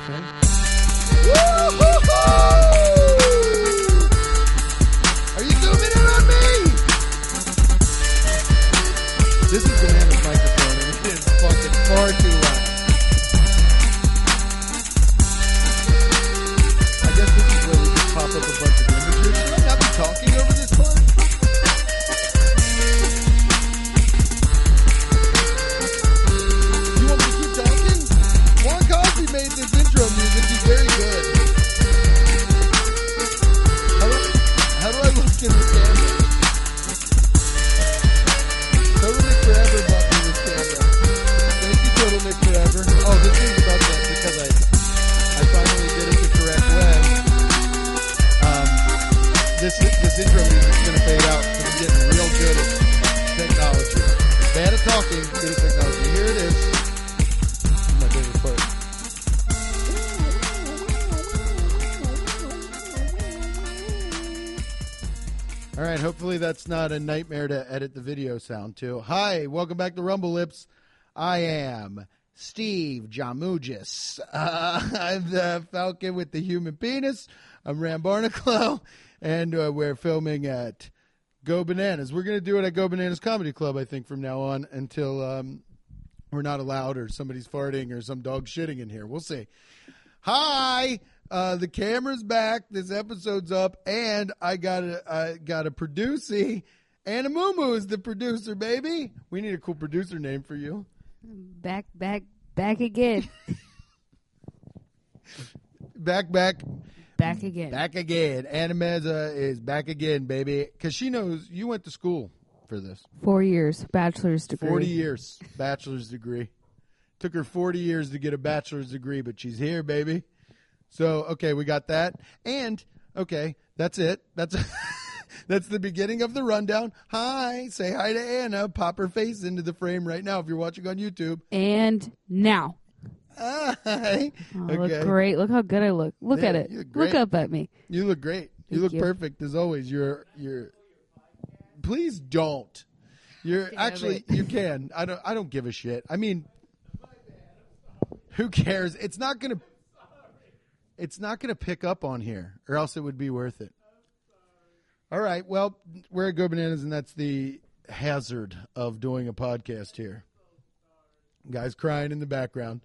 riffing. Are video sound to. Hi, welcome back to Rumble Lips. I am Steve Jamugis. Uh, I'm the Falcon with the human penis. I'm Ram Barnacle, and uh, we're filming at Go Bananas. We're going to do it at Go Bananas Comedy Club, I think, from now on until um, we're not allowed or somebody's farting or some dog shitting in here. We'll see. Hi, uh, the camera's back. This episode's up, and I got a I got a producer. Anna Mumu is the producer, baby. We need a cool producer name for you. Back, back, back again. Back, back, back again. back again. Anna Meza is back again, baby, because she knows you went to school for this. Four years, bachelor's degree. 40 years, bachelor's degree. Took her 40 years to get a bachelor's degree, but she's here, baby. So, okay, we got that. And, okay, that's it. That's that's the beginning of the rundown. Hi, say hi to Anna. Pop her face into the frame right now if you're watching on YouTube. And now. Hi. Oh, I look great. Look how good I look. Look Yeah, at it. look Look up at me. You look great. You look you. perfect as always. You're you're Please don't. You're actually you can. I don't I don't give a shit. I mean who cares? It's not to It's not going to pick up on here or else it would be worth it. All right. Well, we're at Go Bananas and that's the hazard of doing a podcast here. Guys crying in the background.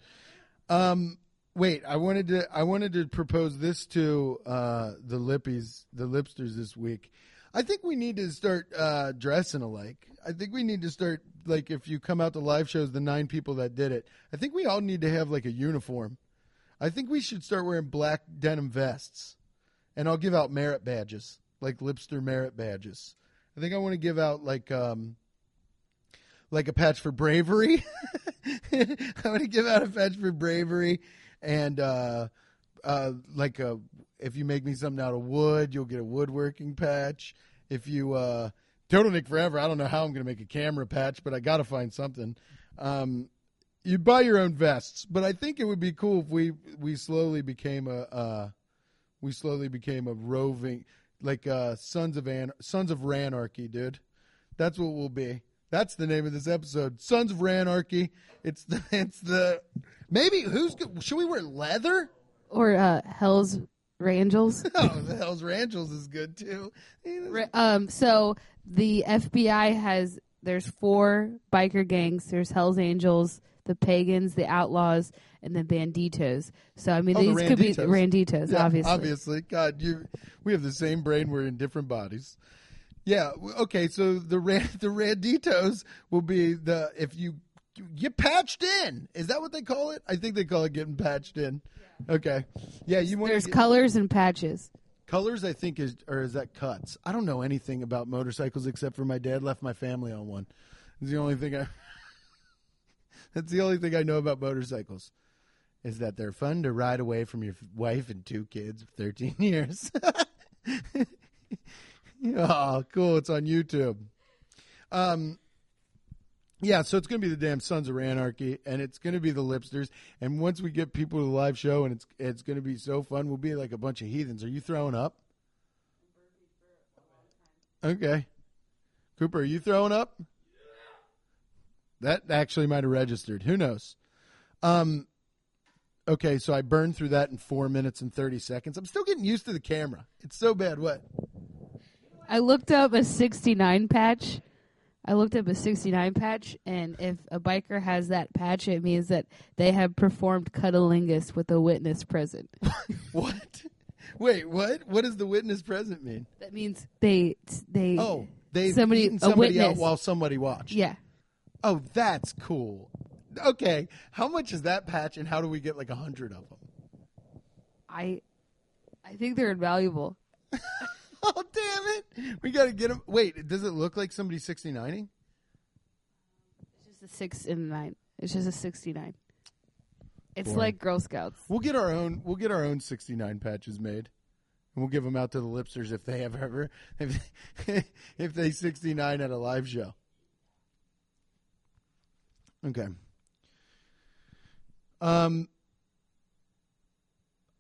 Um, wait, I wanted to I wanted to propose this to uh, the lippies, the lipsters this week. I think we need to start uh, dressing alike. I think we need to start like if you come out to live shows, the nine people that did it. I think we all need to have like a uniform. I think we should start wearing black denim vests, and I'll give out merit badges, like lipster merit badges. I think I want to give out like um, like a patch for bravery. I want to give out a patch for bravery, and uh, uh, like a if you make me something out of wood, you'll get a woodworking patch. If you uh, Total Nick Forever, I don't know how I'm going to make a camera patch, but I got to find something. Um, you buy your own vests, but I think it would be cool if we we slowly became a uh, we slowly became a roving like uh, sons of An- sons of Ranarchy, dude. That's what we'll be. That's the name of this episode, Sons of Ranarchy. It's the it's the maybe who's go- should we wear leather? Or uh, Hell's Rangels. Oh, the Hell's Rangels is good too. Um, so the FBI has there's four biker gangs. There's Hell's Angels, the Pagans, the Outlaws, and the Bandidos. So I mean, Oh, the these could be Randitos. Yeah, obviously. obviously. God, you we have the same brain. We're in different bodies. Yeah. Okay. So the Ran- the Randitos will be the if you get patched in. Is that what they call it? I think they call it getting patched in. Okay. Yeah. You want There's colors and patches. colors? I think is or is that cuts? I don't know anything about motorcycles except for my dad left my family on one. It's the only thing I. That's the only thing I know about motorcycles. Is that they're fun to ride away from your wife and two kids of 13 years. oh, cool. It's on YouTube. Um, yeah, so it's going to be the damn Sons of Anarchy, and it's going to be the Lipsters. And once we get people to the live show, and it's it's going to be so fun, we'll be like a bunch of heathens. Are you throwing up? Okay, Cooper, are you throwing up? That actually might have registered. Who knows? Um, Okay, so I burned through that in four minutes and thirty seconds. I'm still getting used to the camera. It's so bad. What? I looked up a 69 patch. I looked up a 69 patch, and if a biker has that patch, it means that they have performed cunnilingus with a witness present. What? Wait, what? What does the witness present mean? that means they they Oh, they Somebody- eaten a somebody out witness. while somebody watched. yeah. Oh, that's cool. Okay, how much is that patch, and how do we get like a hundred of them? I I think they're invaluable. Oh, damn it! We got to get them. Wait, does it look like somebody 69ing? It's just a six and a nine. It's just a 69. It's Boring. like Girl Scouts. We'll get our own. We'll get our own 69 patches made, and we'll give them out to the lipsters if they have ever if if they 69 at a live show. Okay. Um.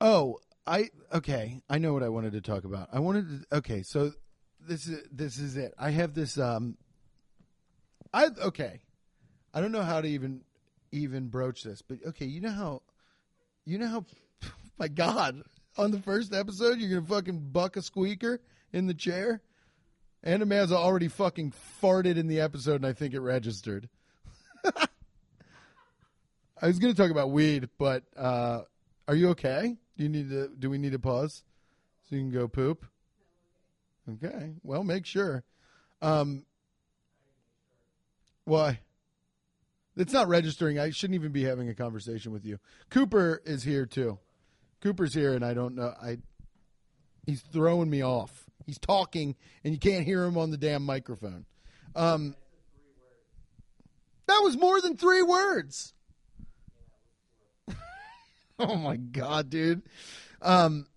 Oh, I okay. I know what I wanted to talk about. I wanted to. Okay, so this is this is it. I have this. Um. I okay. I don't know how to even even broach this, but okay. You know how. You know how. My God, on the first episode, you're gonna fucking buck a squeaker in the chair. Animaz already fucking farted in the episode, and I think it registered. I was going to talk about weed, but uh, are you okay? Do you need to? Do we need to pause so you can go poop? Okay. Well, make sure. Um, why? It's not registering. I shouldn't even be having a conversation with you. Cooper is here too. Cooper's here, and I don't know. I he's throwing me off. He's talking, and you can't hear him on the damn microphone. Um, that was more than three words. oh my god, dude. Um,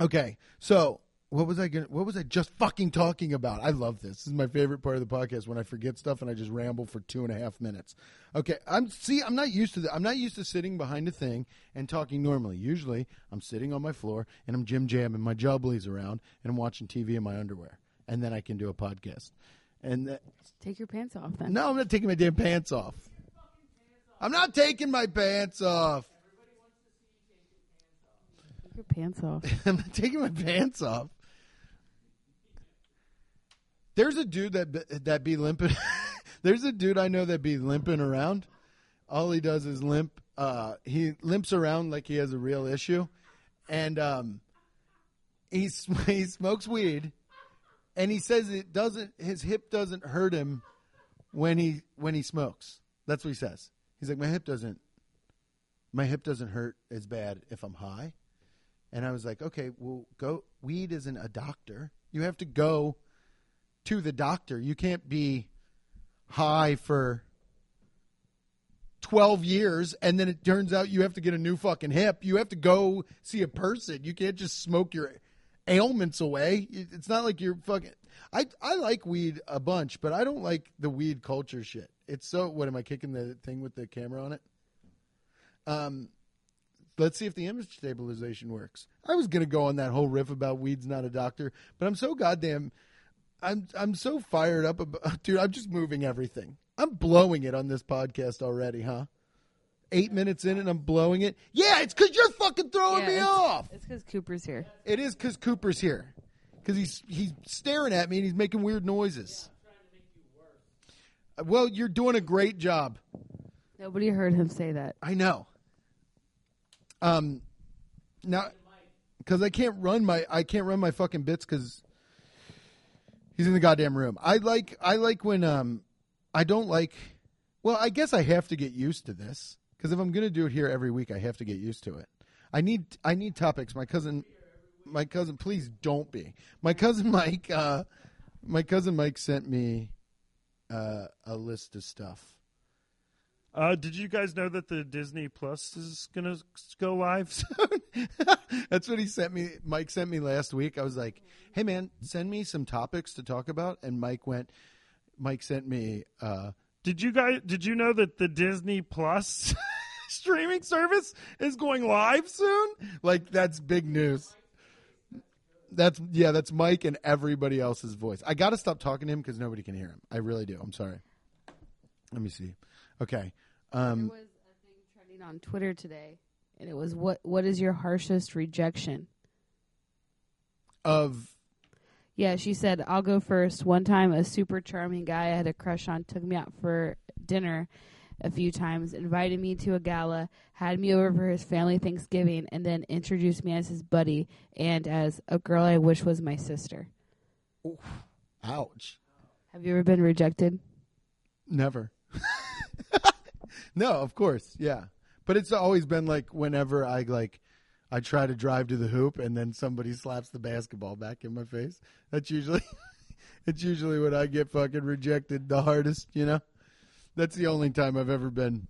okay, so what was I gonna? What was I just fucking talking about? I love this. This is my favorite part of the podcast when I forget stuff and I just ramble for two and a half minutes. Okay, I'm see. I'm not used to that. I'm not used to sitting behind a thing and talking normally. Usually, I'm sitting on my floor and I'm jim jamming my jubblies around and I'm watching TV in my underwear, and then I can do a podcast. And that, Take your pants off then. no, I'm not taking my damn pants off. I'm not taking my pants off. Your pants off. I'm not taking my pants off. There's a dude that that be limping. There's a dude I know that be limping around. All he does is limp. Uh, he limps around like he has a real issue, and um, he he smokes weed, and he says it doesn't. His hip doesn't hurt him when he when he smokes. That's what he says. He's like, my hip doesn't. My hip doesn't hurt as bad if I'm high. And I was like, okay, well, go. Weed isn't a doctor. You have to go to the doctor. You can't be high for 12 years and then it turns out you have to get a new fucking hip. You have to go see a person. You can't just smoke your ailments away. It's not like you're fucking. I, I like weed a bunch, but I don't like the weed culture shit. It's so. What am I kicking the thing with the camera on it? Um, let's see if the image stabilization works. I was gonna go on that whole riff about weed's not a doctor, but I'm so goddamn, I'm I'm so fired up about, dude. I'm just moving everything. I'm blowing it on this podcast already, huh? Eight minutes in and I'm blowing it. Yeah, it's because you're fucking throwing Yeah, me it's- off. It's because Cooper's here. It is because Cooper's here, because he's he's staring at me and he's making weird noises. Well, you're doing a great job. Nobody heard him say that. I know. Um, now, because I can't run my I can't run my fucking bits because he's in the goddamn room. I like I like when um I don't like. Well, I guess I have to get used to this because if I'm gonna do it here every week, I have to get used to it. I need I need topics. My cousin, my cousin, please don't be. My cousin Mike, uh, my cousin Mike sent me uh, a list of stuff. Uh, did you guys know that the Disney Plus is gonna go live soon? That's what he sent me. Mike sent me last week. I was like, "Hey man, send me some topics to talk about." And Mike went. Mike sent me. Uh, did you guys? Did you know that the Disney Plus streaming service is going live soon? like that's big news. That's yeah. That's Mike and everybody else's voice. I got to stop talking to him because nobody can hear him. I really do. I'm sorry. Let me see. Okay. Um, was a thing trending on Twitter today, and it was what what is your harshest rejection? Of Yeah, she said, I'll go first. One time, a super charming guy I had a crush on took me out for dinner a few times, invited me to a gala, had me over for his family Thanksgiving, and then introduced me as his buddy and as a girl I wish was my sister. ouch. Have you ever been rejected? Never. no, of course, yeah. But it's always been like whenever I like I try to drive to the hoop and then somebody slaps the basketball back in my face. That's usually it's usually when I get fucking rejected the hardest, you know? That's the only time I've ever been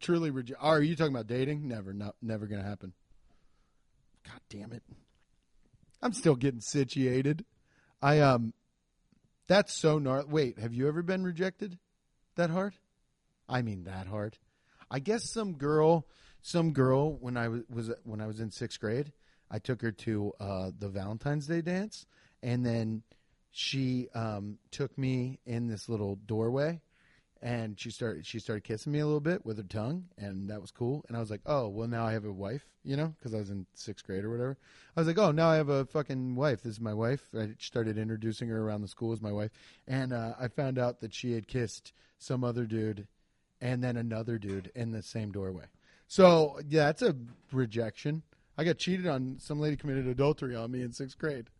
truly rejected. Are you talking about dating? Never, no, never to happen. God damn it. I'm still getting situated. I um that's so gnarly. Wait, have you ever been rejected that hard? I mean that hard. I guess some girl, some girl when I was, was when I was in sixth grade, I took her to uh, the Valentine's Day dance, and then she um, took me in this little doorway, and she started she started kissing me a little bit with her tongue, and that was cool. And I was like, oh well, now I have a wife, you know, because I was in sixth grade or whatever. I was like, oh, now I have a fucking wife. This is my wife. I started introducing her around the school as my wife, and uh, I found out that she had kissed some other dude, and then another dude in the same doorway. So yeah, that's a rejection. I got cheated on. Some lady committed adultery on me in sixth grade.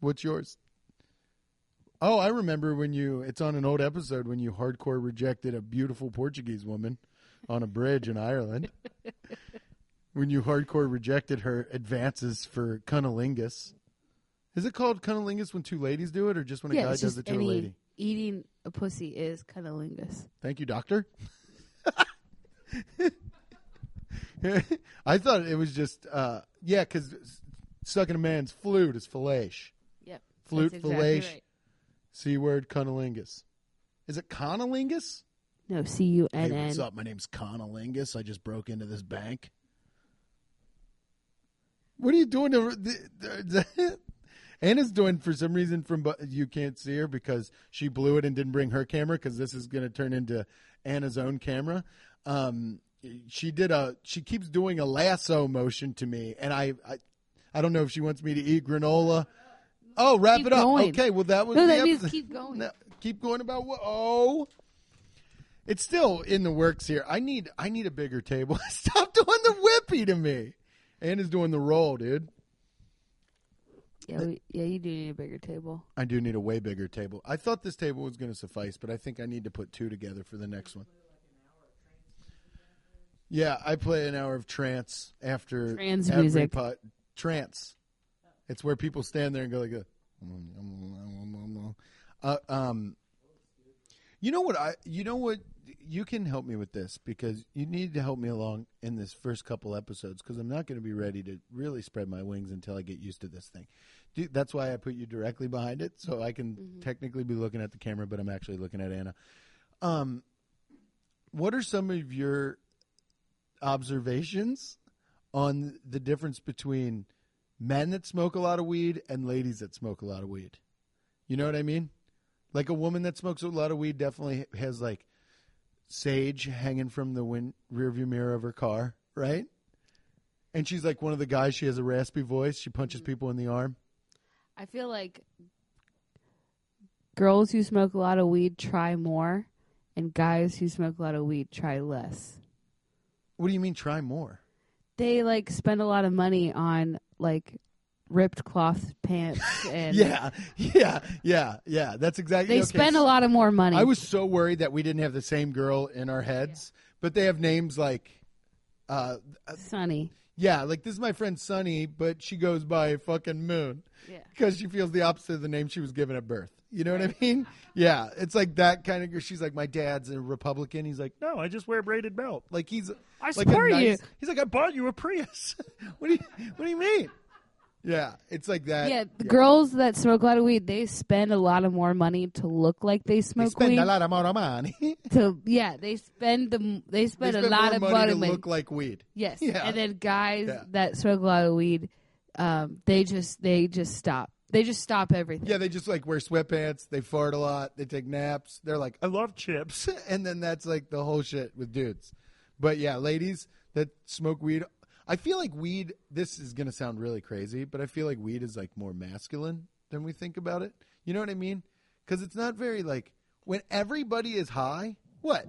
What's yours? Oh, I remember when you. It's on an old episode when you hardcore rejected a beautiful Portuguese woman on a bridge in Ireland. when you hardcore rejected her advances for cunnilingus. Is it called cunnilingus when two ladies do it, or just when a yeah, guy does it to any a lady? Eating a pussy is cunnilingus. Thank you, doctor. I thought it was just uh, yeah, because sucking a man's flute is fillesh. Yep. Flute, that's exactly fillesh. right. C word cunnilingus. Is it conolingus? No, C U Hey, what's N. up? My name's Conolingus. I just broke into this bank. What are you doing? To, the, the, Anna's doing for some reason from you can't see her because she blew it and didn't bring her camera because this is going to turn into Anna's own camera. Um, she did a she keeps doing a lasso motion to me, and I I, I don't know if she wants me to eat granola. Oh, wrap Keep it up. going. Okay, well that was No, that means keep going. No, keep going about what? Oh, it's still in the works here. I need I need a bigger table. Stop doing the whippy to me. Anna's doing the roll, dude. Yeah, we, yeah, you do need a bigger table. I do need a way bigger table. I thought this table was going to suffice, but I think I need to put two together for the next one. Yeah, I play an hour of trance after Trance every music. pot. Trance. It's where people stand there and go like, a, um, um, um, uh, um, you know what I, you know what, you can help me with this because you need to help me along in this first couple episodes because I'm not going to be ready to really spread my wings until I get used to this thing. Do, that's why I put you directly behind it so I can technically be looking at the camera, but I'm actually looking at Anna. Um, what are some of your observations on the difference between men that smoke a lot of weed and ladies that smoke a lot of weed? You know what I mean? Like a woman that smokes a lot of weed definitely has like sage hanging from the wind rearview mirror of her car, right? And she's like one of the guys. She has a raspy voice. She punches mm-hmm. people in the arm. I feel like girls who smoke a lot of weed try more, and guys who smoke a lot of weed try less. What do you mean? Try more. They like spend a lot of money on like ripped cloth pants, and Yeah, yeah, yeah, yeah. That's exactly. they okay, spend a lot of more money. I was so worried that we didn't have the same girl in our heads, but they have names like, uh, Sunny. yeah, like this is my friend Sunny, but she goes by fucking Moon Yeah. because she feels the opposite of the name she was given at birth. You know what I mean? Yeah, it's like that kind of. girl. She's like, my dad's a Republican. He's like, No, I just wear a braided belt. like he's I like support you. He's like, I bought you a Prius. what do you What do you mean? Yeah, it's like that. Yeah, the girls that smoke a lot of weed, they spend a lot of more money to look like they They smoke spend weed. a lot of more money. To yeah, they spend the they they spend, spend a lot of money money. to look like weed. yes, Yeah. and then guys Yeah. that smoke a lot of weed, um, they just they just stop. They just stop everything. Yeah, they just like wear sweatpants. They fart a lot. They take naps. They're like, I love chips. and then that's like the whole shit with dudes. But yeah, ladies that smoke weed, I feel like weed. This is gonna sound really crazy, but I feel like weed is like more masculine than we think about it. You know what I mean? Because it's not very like when everybody is high. What?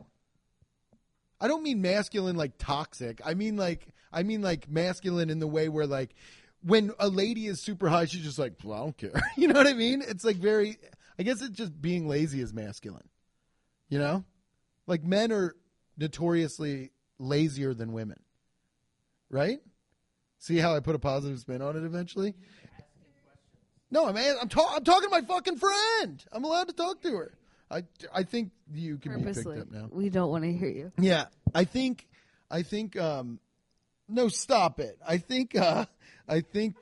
I don't mean masculine like toxic. I mean like I mean like masculine in the way where like when a lady is super high, she's just like, well, I don't care. you know what I mean? It's like very. I guess it's just being lazy is masculine. You know, like men are notoriously lazier than women, right? See how I put a positive spin on it eventually. No, I'm I'm, ta- I'm talking to my fucking friend. I'm allowed to talk to her. I, I think you can be picked up now. We don't want to hear you. Yeah, I think, I think, um, no, stop it. I think, uh, I think,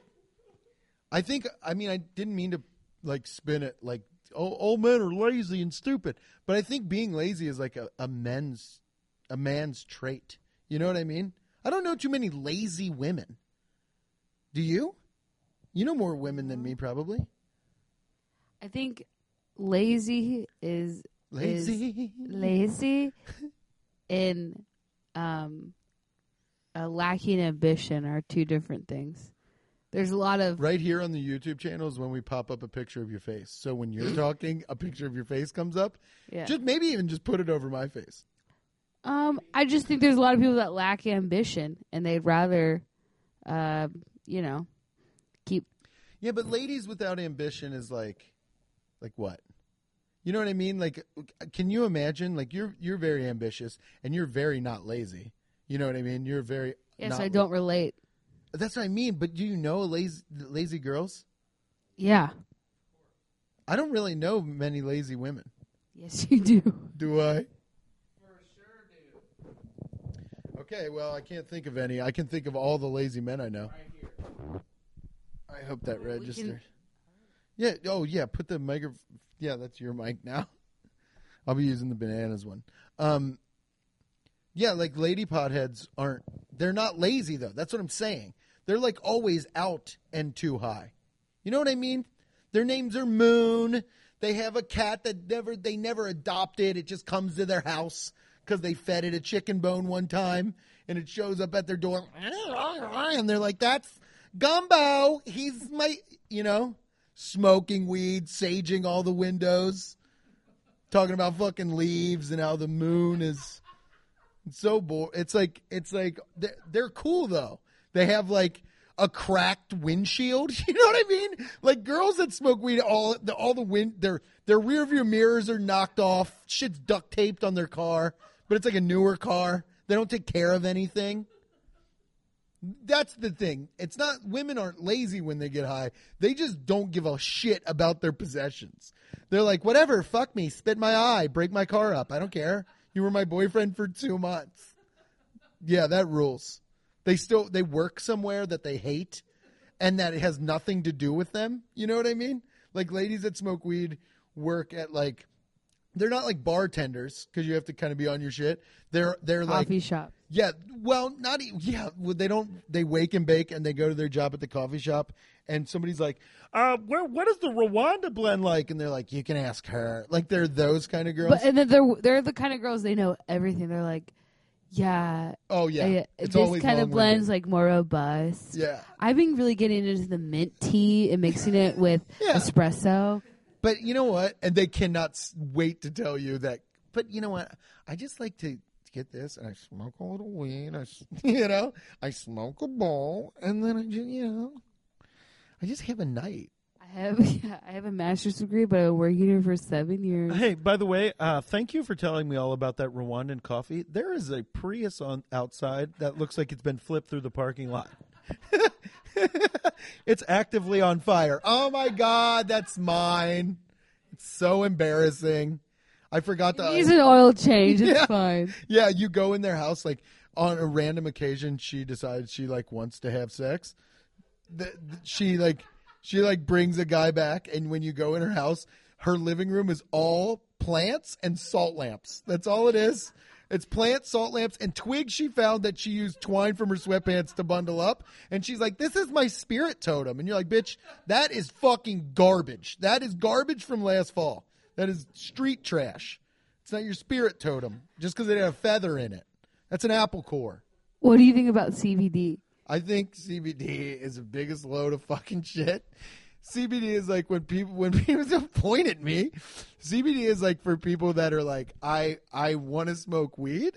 I think. I mean, I didn't mean to like spin it like oh, all men are lazy and stupid, but I think being lazy is like a, a men's, a man's trait. You know what I mean? I don't know too many lazy women. Do you? You know more women than me, probably. I think lazy is Lazy. lazy and um a lacking ambition are two different things. There's a lot of Right here on the YouTube channel is when we pop up a picture of your face. So when you're talking, a picture of your face comes up. yeah. Just maybe even just put it over my face. Um, I just think there's a lot of people that lack ambition and they'd rather, uh, you know, keep. Yeah, but ladies without ambition is like, like what? You know what I mean? Like, can you imagine? Like, you're you're very ambitious and you're very not lazy. You know what I mean? You're very. Yes, I don't relate. That's what I mean. But do you know lazy lazy girls? Yeah. I don't really know many lazy women. Yes, you do. Do I? Okay, well, I can't think of any. I can think of all the lazy men I know. I hope that registered. Yeah. Oh, yeah. Put the micro. Yeah, that's your mic now. I'll be using the bananas one. Um, yeah, like lady potheads aren't. They're not lazy though. That's what I'm saying. They're like always out and too high. You know what I mean? Their names are Moon. They have a cat that never they never adopted. It just comes to their house because they fed it a chicken bone one time, and it shows up at their door, and they're like, "That's Gumbo. He's my," you know, smoking weed, saging all the windows, talking about fucking leaves and how the moon is so bored. It's like it's like they're, cool though. They have like a cracked windshield. You know what I mean? Like girls that smoke weed, all the all the wind their their rear view mirrors are knocked off. Shit's duct taped on their car, but it's like a newer car. They don't take care of anything. That's the thing. It's not women aren't lazy when they get high. They just don't give a shit about their possessions. They're like, whatever, fuck me, spit my eye, break my car up. I don't care. You were my boyfriend for two months. Yeah, that rules. They still they work somewhere that they hate and that it has nothing to do with them. You know what I mean? Like ladies that smoke weed work at like they're not like bartenders because you have to kind of be on your shit. They're they're like Coffee shop. yeah, well, not e- yeah. Well, they don't. They wake and bake, and they go to their job at the coffee shop, and somebody's like, "Uh, where? What is the Rwanda blend like?" And they're like, "You can ask her." Like they're those kind of girls. But and then they're they're the kind of girls they know everything. They're like, yeah, oh yeah, uh, it's this kind of blends like more robust. Yeah, I've been really getting into the mint tea and mixing it with Yeah. espresso. But you know what? And they cannot wait to tell you that. But you know what? I just like to get this, and I smoke a little weed. I, s- you know, I smoke a bowl, and then I just, you know, I just have a night. I have yeah, I have a master's degree, but I've been working here for seven years. Hey, by the way, uh, thank you for telling me all about that Rwandan coffee. There is a Prius on outside that looks like it's been flipped through the parking lot. it's actively on fire. Oh my god, that's mine. It's so embarrassing. I forgot to. Needs an oil change. It's Yeah. fine. yeah, you go in their house like on a random occasion. She decides she like wants to have sex. The, the- she like she like brings a guy back, and when you go in her house, her living room is all plants and salt lamps. That's all it is. It's plants, salt lamps, and twigs. She found that she used twine from her sweatpants to bundle up, and she's like, "This is my spirit totem." And you're like, "Bitch, that is fucking garbage. That is garbage from last fall. That is street trash. It's not your spirit totem just because it had a feather in it. That's an apple core. What do you think about CBD? I think CBD is the biggest load of fucking shit. CBD is like when people when people point at me. CBD is like for people that are like I I want to smoke weed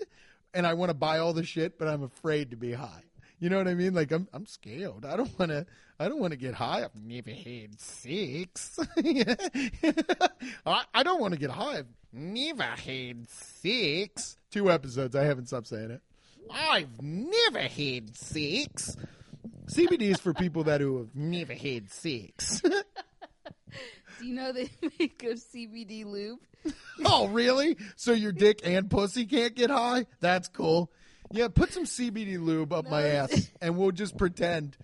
and I want to buy all the shit, but I'm afraid to be high. You know what I mean? Like I'm I'm scared. I don't want to I don't want to get high. I've never had sex. I, I don't want to get high. I've never had sex. Two episodes. I haven't stopped saying it. I've never had sex. CBD is for people that who have never had sex. Do you know they make a CBD lube? oh, really? So your dick and pussy can't get high? That's cool. Yeah, put some CBD lube up my ass, and we'll just pretend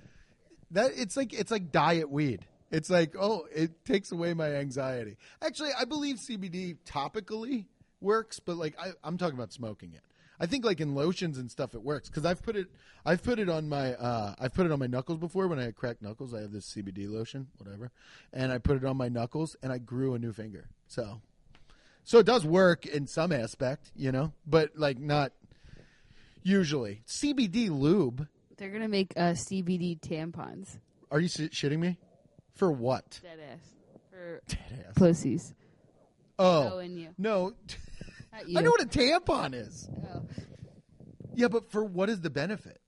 that it's like it's like diet weed. It's like oh, it takes away my anxiety. Actually, I believe CBD topically works, but like I, I'm talking about smoking it. I think like in lotions and stuff it works because I've put it I've put it on my uh, I've put it on my knuckles before when I had cracked knuckles. I have this CBD lotion, whatever, and I put it on my knuckles and I grew a new finger. So, so it does work in some aspect, you know, but like not usually. CBD lube. They're gonna make uh, CBD tampons. Are you shitting me? For what? Dead ass for Dead ass. pussies. Oh Oh, and you. no. I know what a tampon is. Oh. Yeah, but for what is the benefit?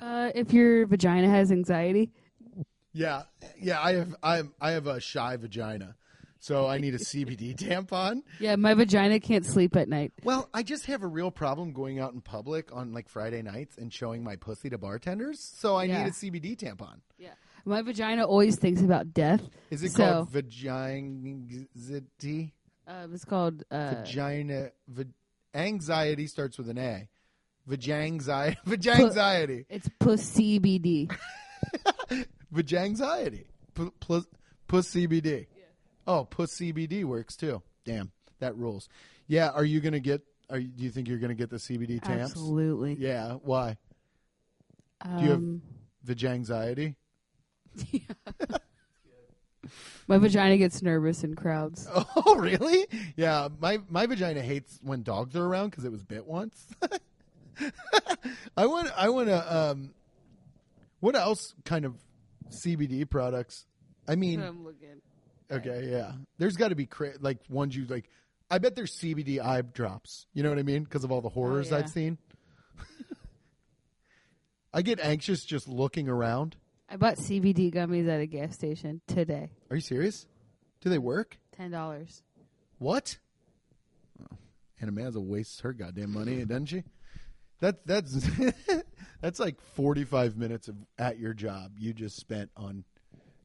Uh, if your vagina has anxiety, Yeah, yeah. I have I I have a shy vagina, so I need a CBD tampon. yeah, my vagina can't sleep at night. Well, I just have a real problem going out in public on like Friday nights and showing my pussy to bartenders. So I Yeah. need a CBD tampon. Yeah, my vagina always thinks about death. Is it So- called vaginity? Uh, it's called uh, Vagina. Va- anxiety starts with an A. Vajanxiety. Vajanxiety. it's pussy BD. Vajanxiety. P- plus, puss CBD. Oh, puss CBD works too. Damn, that rules. Yeah, are you gonna get? Are you, do you think you're gonna get the CBD tamps? Absolutely. Yeah. Why? Um, you have- Vajanxiety. my vagina gets nervous in crowds. Oh, really? Yeah. My my vagina hates when dogs are around because it was bit once. I want. I want to. Um, what else kind of CBD products? I mean, I'm looking. Okay, yeah. There's got to be cra- like ones you like. I bet there's CBD eye drops. You know what I mean? Because of all the horrors yeah. I've seen. I get anxious just looking around. I bought CBD gummies at a gas station today. Are you serious? Do they work? Ten dollars. What? Oh, Anna Mazza wastes her goddamn money, doesn't she? That that's that's like 45 minutes of at your job you just spent on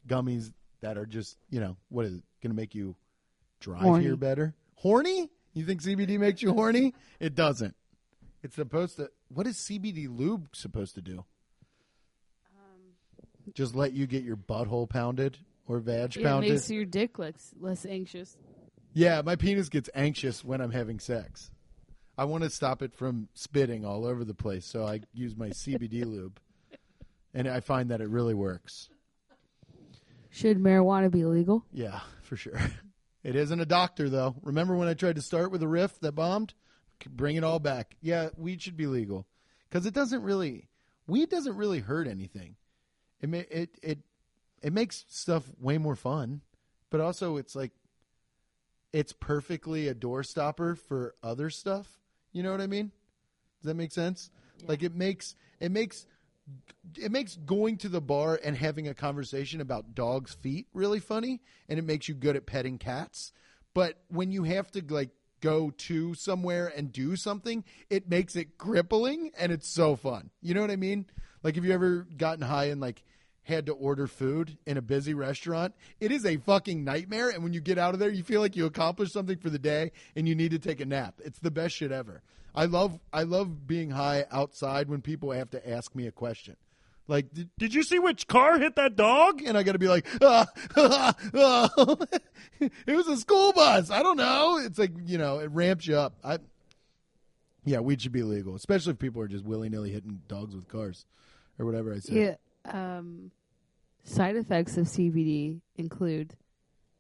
gummies that are just you know what is it going to make you drive Horny. here better? Horny? You think CBD makes you horny? It doesn't. It's supposed to. What is CBD lube supposed to do? Just let you get your butthole pounded or vag It pounded. makes your dick less less anxious. Yeah, my penis gets anxious when I'm having sex. I want to stop it from spitting all over the place, so I use my CBD lube. And I find that it really works. Should marijuana be legal? Yeah, for sure. It isn't a doctor, though. Remember when I tried to start with a riff that bombed? Bring it all back. Yeah, weed should be legal because it doesn't really. Weed doesn't really hurt anything. It it it it makes stuff way more fun, but also it's like it's perfectly a door stopper for other stuff. You know what I mean? Does that make sense? Like it makes it makes it makes going to the bar and having a conversation about dogs' feet really funny, and it makes you good at petting cats. But when you have to like go to somewhere and do something, it makes it crippling, and it's so fun. You know what I mean? Like, have you ever gotten high and like had to order food in a busy restaurant? It is a fucking nightmare, and when you get out of there, you feel like you accomplished something for the day, and you need to take a nap. It's the best shit ever. I love I love being high outside when people have to ask me a question. Like, did, did you see which car hit that dog? And I got to be like, ah, ah, ah. it was a school bus. I don't know. It's like you know, it ramps you up. I, yeah, weed should be legal, especially if people are just willy nilly hitting dogs with cars or whatever I said. Yeah. Um, side effects of CBD include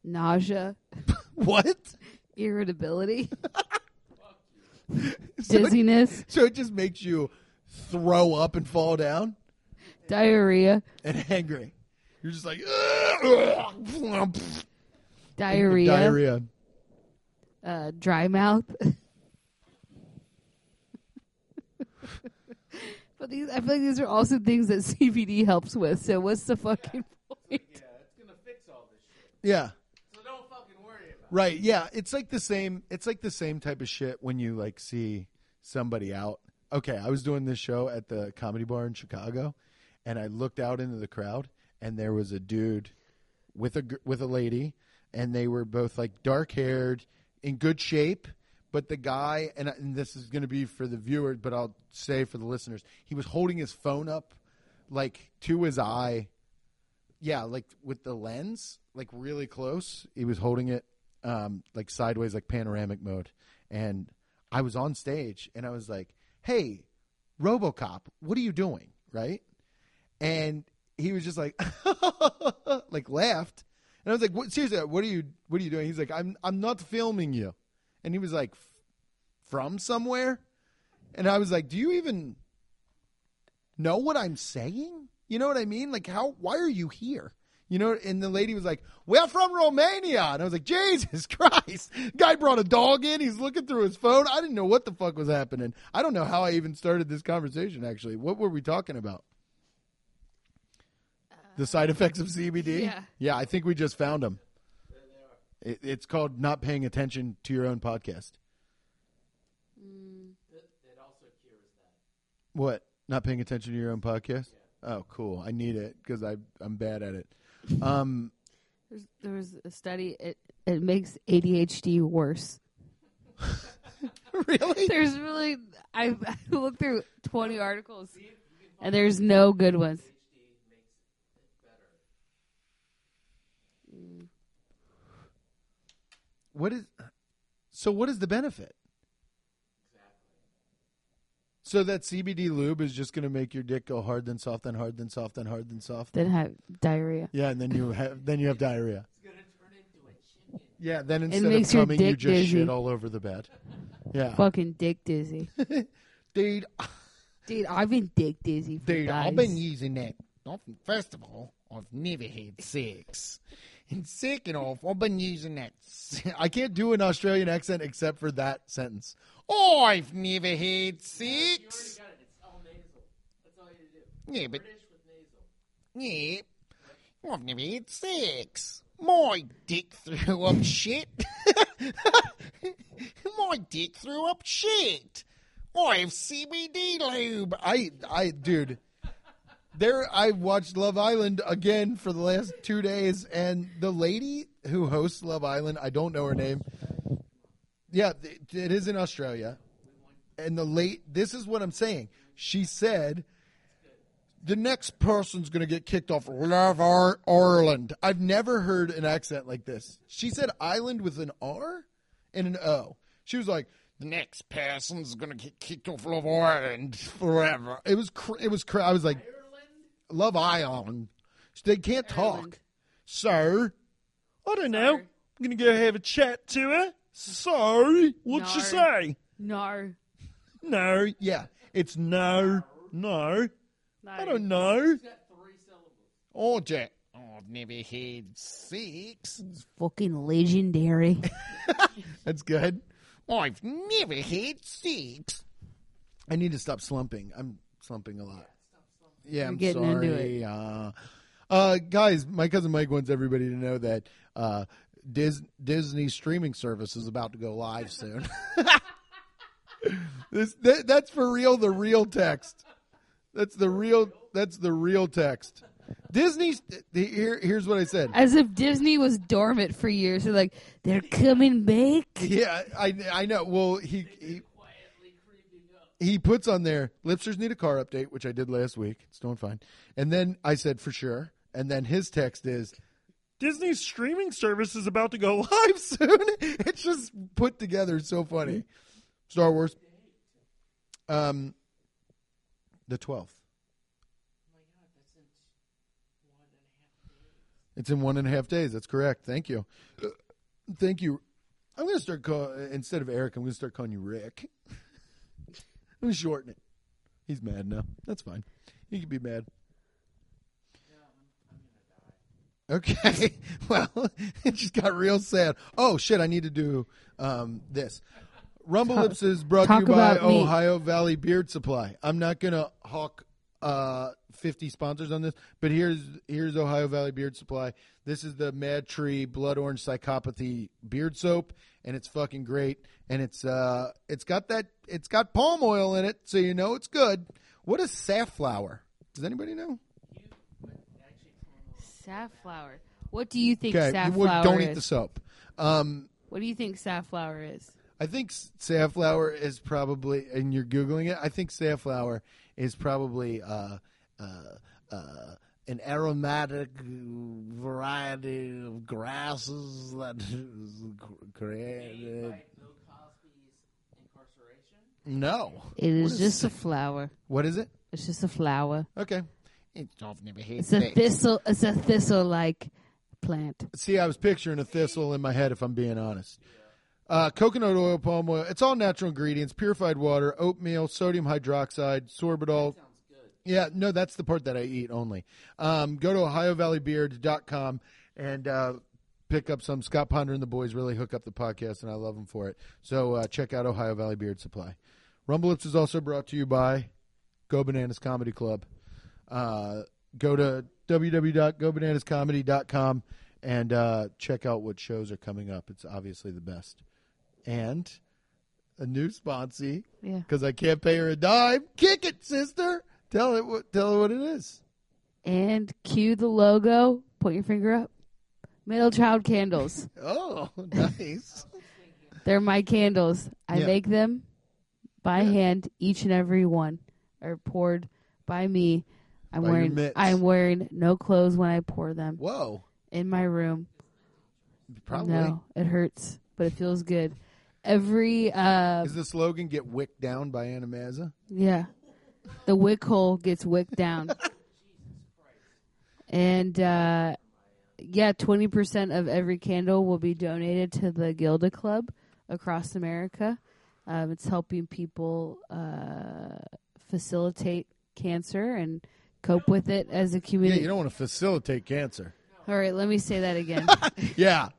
nausea, What? irritability, So it- dizziness, So it just makes you throw up and fall down diarrhea, and angry. You're just like diarrhea, diarrhea. Uh, dry mouth. But these, I feel like these are also things that CBD helps with. So what's the fucking yeah. point? Yeah. It's gonna fix all this shit. Yeah. So don't fucking worry about right. Yeah. It's like the same. It's like the same type of shit when you like see somebody out. Okay, I was doing this show at the comedy bar in Chicago, and I looked out into the crowd, and there was a dude with a with a lady, and they were both like dark haired, in good shape. But the guy, and, and this is going to be for the viewers, but I'll say for the listeners, he was holding his phone up, like to his eye, yeah, like with the lens, like really close. He was holding it um, like sideways, like panoramic mode. And I was on stage and I was like, hey, Robocop, what are you doing? Right. And he was just like, like laughed. And I was like, what, seriously, what are you, what are you doing? He's like, I'm, I'm not filming you. And he was like, from somewhere. And I was like, do you even know what I'm saying? You know what I mean? Like, how? Why are you here? You know? And the lady was like, "We're from Romania," and I was like, "Jesus Christ!" Guy brought a dog in. He's looking through his phone. I didn't know what the fuck was happening. I don't know how I even started this conversation. Actually, what were we talking about? The side effects of CBD. yeah. yeah. I think we just found them. It, it's called not paying attention to your own podcast. That also cures that. What? Not paying attention to your own podcast? Oh, cool. I need it because I I'm bad at it. Um, There's, there was a study. It it makes ADHD worse. really? There's really I, I looked through 20 articles, and there's no good ones. What is? So what is the benefit? So that CBD lube is just going to make your dick go hard then soft then hard then soft then hard then soft. Then have diarrhea. Yeah, and then you have then you have diarrhea. Yeah, then instead makes of coming, you just dizzy. shit all over the bed. Yeah, Fucking dick dizzy. dude, Dude, I've been dick dizzy for dude, days. I've been using that. First of all, I've never had sex, and second off, I've been using that. I can't do an Australian accent except for that sentence. Oh, I've never had sex. Yeah, but yeah, I've never had sex. My dick threw up shit. My dick threw up shit. I have CBD lube. I, I, dude. There, I watched Love Island again for the last two days, and the lady who hosts Love Island, I don't know her name. Yeah, it, is in Australia. And the late, this is what I'm saying. She said, the next person's going to get kicked off Love Ireland. I've never heard an accent like this. She said island with an R and an O. She was like, the next person's going to get kicked off Love Island forever. It was, cr- it was, cr- I was like, Love Island. They can't talk. Ireland. Sir, I don't know. I'm gonna go have a chat to her. Sorry, what'd she Nar. say? No. No, yeah, it's no, no. I don't know. Oh, Jack. Oh, I've never had sex. It's fucking legendary. That's good. I've never had sex. I need to stop slumping. I'm slumping a lot. Yeah, I'm getting into sorry. Uh, uh, guys, my cousin Mike wants everybody to know that uh, Dis- Disney streaming service is about to go live soon. this that, that's for real. The real text. That's the real. That's the real text. Disney's here. Here's what I said. As if Disney was dormant for years. They're like, they're coming back. Yeah, I I know. Well, he he, he puts on there. Lipsters need a car update, which I did last week. It's doing fine. And then I said for sure. And then his text is Disney's streaming service is about to go live. soon. it's just put together so funny. Star Wars. Um, the twelfth. It's in one and a half days. That's correct. Thank you. Thank you. I'm gonna start call instead of Eric. I'm gonna start calling you Rick. Gonna shorten it. He's mad now. That's fine. He can be mad. Okay. Well, it just got real sad. Oh shit! I need to do um, this. Rumble Lips is brought to you by me. Ohio Valley Beard Supply. I'm not gonna hawk uh, 50 sponsors on this, but here's here's Ohio Valley Beard Supply. This is the Mad Tree Blood Orange Psychopathy beard soap, and it's fucking great. And it's uh, it's got that it's got palm oil in it, so you know it's good. What is safflower? Does anybody know? Safflower. What do you think Okay, safflower well, don't is? eat the soap. Um, What do you think safflower is? I think safflower is probably, and you're googling it. I think safflower is probably uh, uh, uh, an aromatic variety of grasses that is created. No, It is What just sa- a flower. what is it? It's just a flower. Okay, it's often never It's a thistle. It's a thistle-like plant. See, I was picturing a thistle in my head. If I'm being honest, uh, coconut oil, palm oil. It's all natural ingredients: purified water, oatmeal, sodium hydroxide, sorbitol. Yeah, no, that's the part that I eat only. Um, go to OhioValleyBeard.com and uh, pick up some. Scott Ponder and the boys really hook up the podcast, and I love them for it. So uh, check out Ohio Valley Beard Supply. Rumble Lips is also brought to you by Go Bananas Comedy Club. Uh, go to www.gobananascomedy.com and uh, check out what shows are coming up. It's obviously the best. And a new sponsee Yeah. because I can't pay her a dime. Kick it, sister. Tell it what. Tell her what it is. And cue the logo. Put your finger up. Middle child candles. Oh, nice. They're my candles. I Yeah. make them by Yeah. hand, each and every one, are poured by me. I'm By wearing. I'm wearing no clothes when I pour them Whoa. in my room. Probably. No, it hurts, but it feels good. Every uh Is the slogan "Get wicked down" by Anna Mazza? yeah. The wick hole gets wicked down. and uh yeah, 20% of every candle will be donated to the Gilda Club across America. Um, it's helping people uh, facilitate cancer and cope with it as a Yeah, community. you don't want to facilitate cancer. All right, let me say that again. Yeah,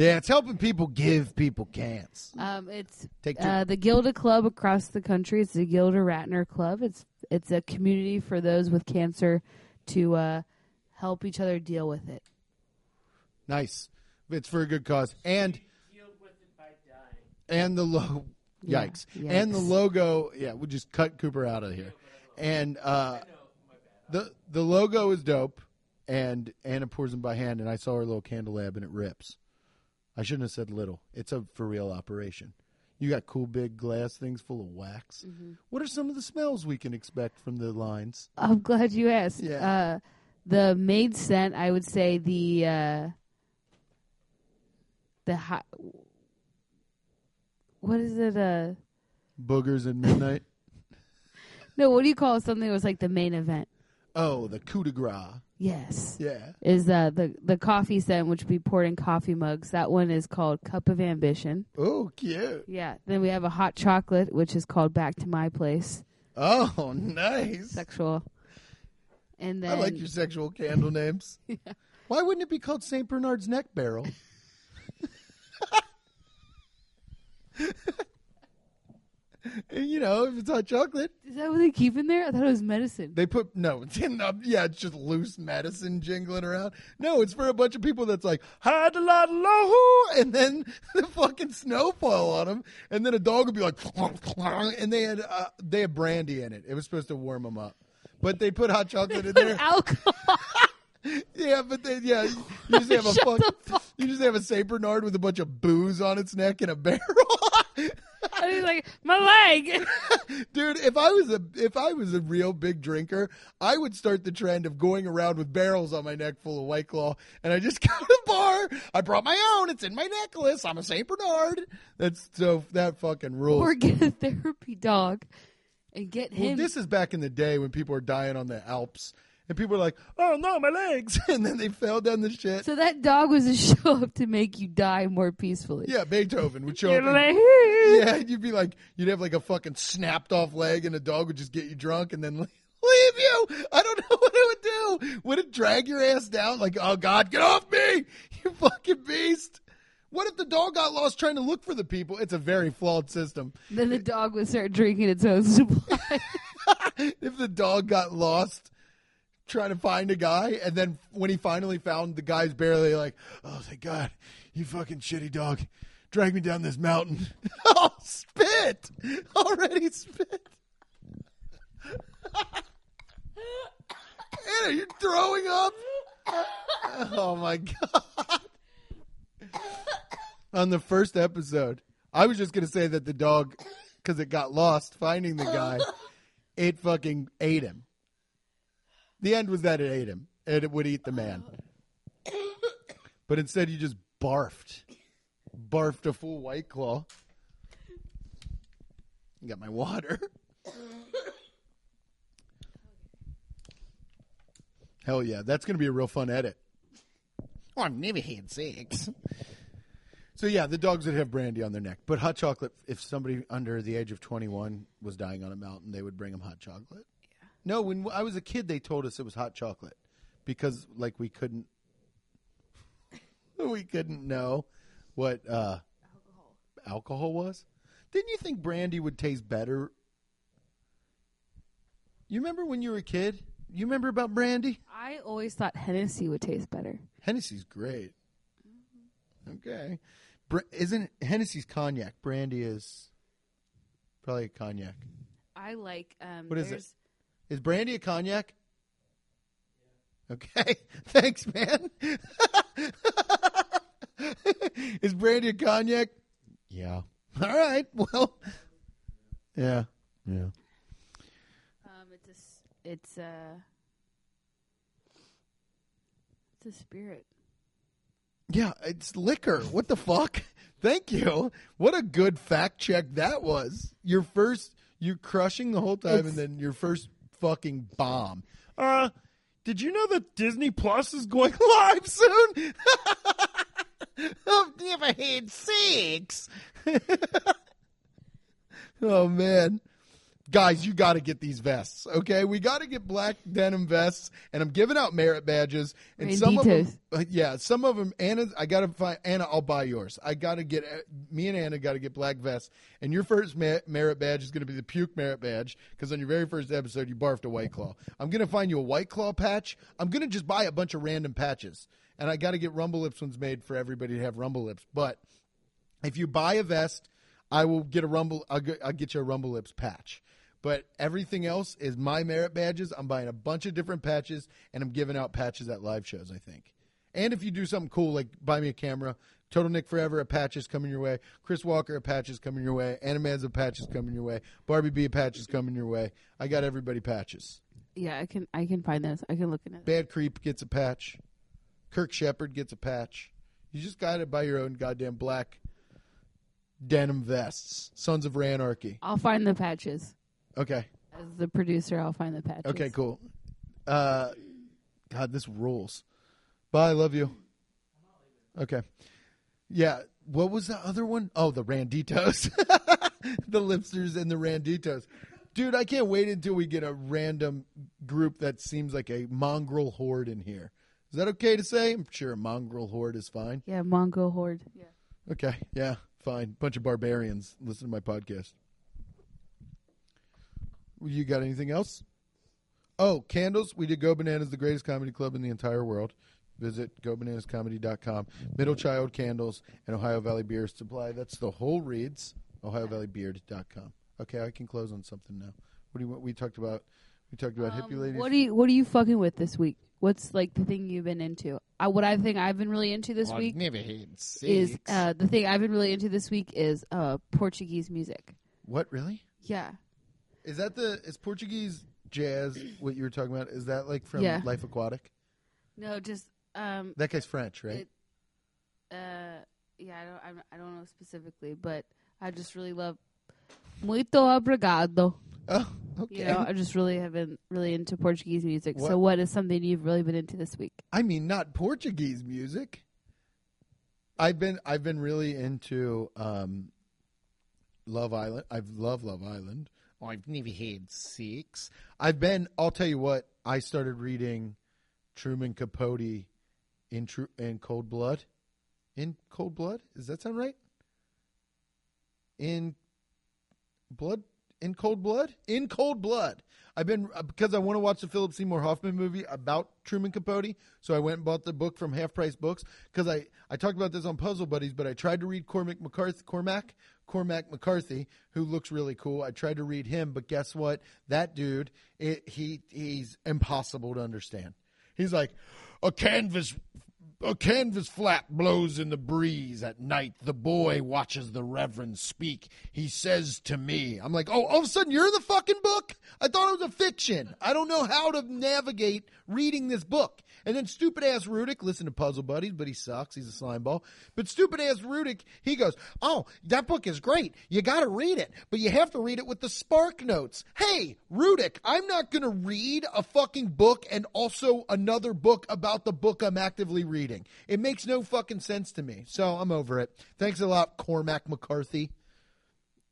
yeah, it's helping people give people cans. um, it's Take two. uh, the Gilda Club across the country. It's the Gilda Radner Club. It's it's a community for those with cancer to uh, help each other deal with it. Nice. It's for a good cause. And and the logo Yeah, yikes. And the yikes. logo, yeah, we'll just cut Cooper out of here. And uh the the logo is dope and Anna pours them by hand and I saw her little candle lab and it rips. I shouldn't have said little. It's a for real operation. You got cool big glass things full of wax. Mm-hmm. What are some of the smells we can expect from the lines? I'm glad you asked. Yeah. Uh, the maid scent, I would say the uh, the hot. What is it? Uh, Boogers at midnight. no, what do you call? Something that was like the main event. Oh, the coup de grace. Yes, Yeah. is uh, the the coffee scent, which we poured in coffee mugs. That one is called Cup of Ambition. Oh, cute. Yeah. Then we have a hot chocolate, which is called Back to My Place. Oh, nice. Sexual. And then I like your sexual candle names. Why wouldn't it be called St. Bernard's Neck Barrel? you know, if it's hot chocolate, is that what they keep in there? I thought it was medicine. they put no. It's in the, yeah, it's just loose medicine jingling around. No, it's for a bunch of people that's like ha da la la and then the fucking snow fall on them, and then a dog would be like, and they had uh, they had brandy in it. It was supposed to warm them up, but they put hot chocolate in there. Alcohol. Yeah, but then yeah, you just have a fuck, fuck you just have a Saint Bernard with a bunch of booze on its neck and a barrel. I was like, my leg. Dude, if I was a if I was a real big drinker, I would start the trend of going around with barrels on my neck full of White Claw, and I just go to the bar. I brought my own. It's in my necklace. I'm a Saint Bernard. That's so that fucking rules. or get a therapy dog and get well, him. this is back in the day when people were dying on the Alps, and people are like, "Oh no, my legs!" and then they fell down the shit. So that dog was a show up to make you die more peacefully. yeah, Beethoven would show up. and- like, yeah, you'd be like, you'd have like a fucking snapped off leg, and a dog would just get you drunk, and then leave you. I don't know what it would do. Would it drag your ass down? Like, oh God, get off me, you fucking beast. What if the dog got lost trying to look for the people? It's a very flawed system. Then the dog would start drinking its own supply. if the dog got lost trying to find a guy, and then when he finally found the guy's barely like, oh thank God, you fucking shitty dog, drag me down this mountain. oh, spit! Already spit. Anna, you're throwing up. Oh my god! On the first episode, I was just gonna say that the dog, because it got lost finding the guy, it fucking ate him. The end was that it ate him, and it would eat the man. But instead, you just barfed, barfed a full white claw. Got my water. Hell yeah, that's gonna be a real fun edit. Oh, I've never had sex. So yeah, the dogs would have brandy on their neck, but hot chocolate. If somebody under the age of twenty-one was dying on a mountain, they would bring them hot chocolate. No, when I was a kid, they told us it was hot chocolate because, like, we couldn't, we couldn't know what uh, alcohol was. Didn't you think brandy would taste better? You remember when you were a kid? You remember about brandy? I always thought Hennessy would taste better. Hennessy's great. Okay, Br- isn't Hennessy's cognac? Brandy is probably a cognac. I like. Um, What is it? there's- Is brandy a cognac? Okay, thanks, man. is brandy a cognac? Yeah. All right. Well. Yeah. Yeah. Um, it's a, it's a, it's a spirit. Yeah, it's liquor. What the fuck? Thank you. What a good fact check that was. Your first, you're crushing the whole time, It's- and then your first fucking bomb. Uh, did you know that Disney Plus is going live soon? I've never had sex. oh man. Guys, you got to get these vests, okay? We got to get black denim vests, and I'm giving out merit badges. And some of them, uh, yeah, some of them. Anna, I got to find Anna. I'll buy yours. I got to get uh, me and Anna got to get black vests. And your first merit badge is going to be the puke merit badge because on your very first episode you barfed a white claw. I'm going to find you a white claw patch. I'm going to just buy a bunch of random patches, and I got to get Rumble Lips ones made for everybody to have Rumble Lips. But if you buy a vest, I will get a Rumble. I'll get, I'll get you a Rumble Lips patch. But everything else is my merit badges. I'm buying a bunch of different patches, and I'm giving out patches at live shows. I think. And if you do something cool, like buy me a camera, Total Nick Forever, a patch is coming your way. Chris Walker, a patch is coming your way. Anna Mazza, a patch is coming your way. Barbie B, a patch is coming your way. I got everybody patches. Yeah, I can. I can find this. I can look in it. Bad Creep gets a patch. Kirk Shepard gets a patch. You just got to buy your own goddamn black denim vests. Sons of Ranarchy. I'll find the patches. Okay. As the producer, I'll find the patches. Okay, cool. Uh, God, this rules. Bye, love you. Okay. Yeah. What was the other one? Oh, the Randitos. the Lipsters and the Randitos. Dude, I can't wait until we get a random group that seems like a mongrel horde in here. Is that okay to say? I'm sure a mongrel horde is fine. Yeah, Mongo horde. Yeah. Okay. Yeah, fine. Bunch of barbarians listen to my podcast. You got anything else? Oh, candles. We did Go Bananas, the greatest comedy club in the entire world. Visit gobananascomedy.com. Middle Child Candles and Ohio Valley Beer Supply. That's the whole reads. OhioValleyBeard.com. Okay, I can close on something now. What do you want? We talked about. We talked about hippie Um, ladies. what are you What are you fucking with this week? What's like the thing you've been into? I, what I think I've been really into this week never had sex. is uh, the thing I've been really into this week is uh, Portuguese music. what really? Yeah, Is that the is Portuguese jazz? What you were talking about? Is that like from Yeah. Life Aquatic? no, just um, That guy's French, right? It- uh, yeah, I don't, I'm- I don't know specifically, but I just really love muito obrigado. oh, Okay. You know, I just really have been really into Portuguese music. What- So, what is something you've really been into this week? I mean, not Portuguese music. I've been I've been really into um, Love Island. I've loved Love Island. Oh, I've never had sex. I've been. I'll tell you what. I started reading Truman Capote in Tru- in Cold Blood. In Cold Blood, does that sound right? In Blood. In Cold Blood? In Cold Blood. I've been uh, because I want to watch the Philip Seymour Hoffman movie about Truman Capote, so I went and bought the book from Half Price Books because I I talked about this on Puzzle Buddies, but I tried to read Cormac McCarthy, Cormac Cormac McCarthy, who looks really cool. I tried to read him, but guess what? That dude, it, he he's impossible to understand. He's like a canvas a canvas flap blows in the breeze at night. The boy watches the reverend speak. He says to me, I'm like, oh, all of a sudden you're the fucking book? I thought it was a fiction. I don't know how to navigate reading this book. And then stupid ass Rudick, listen to Puzzle Buddies, but he sucks. He's a slime ball. But stupid ass Rudick, he goes, oh, that book is great. You got to read it, but you have to read it with the spark notes. Hey, Rudick, I'm not going to read a fucking book and also another book about the book I'm actively reading. It makes no fucking sense to me. So I'm over it. Thanks a lot, Cormac McCarthy.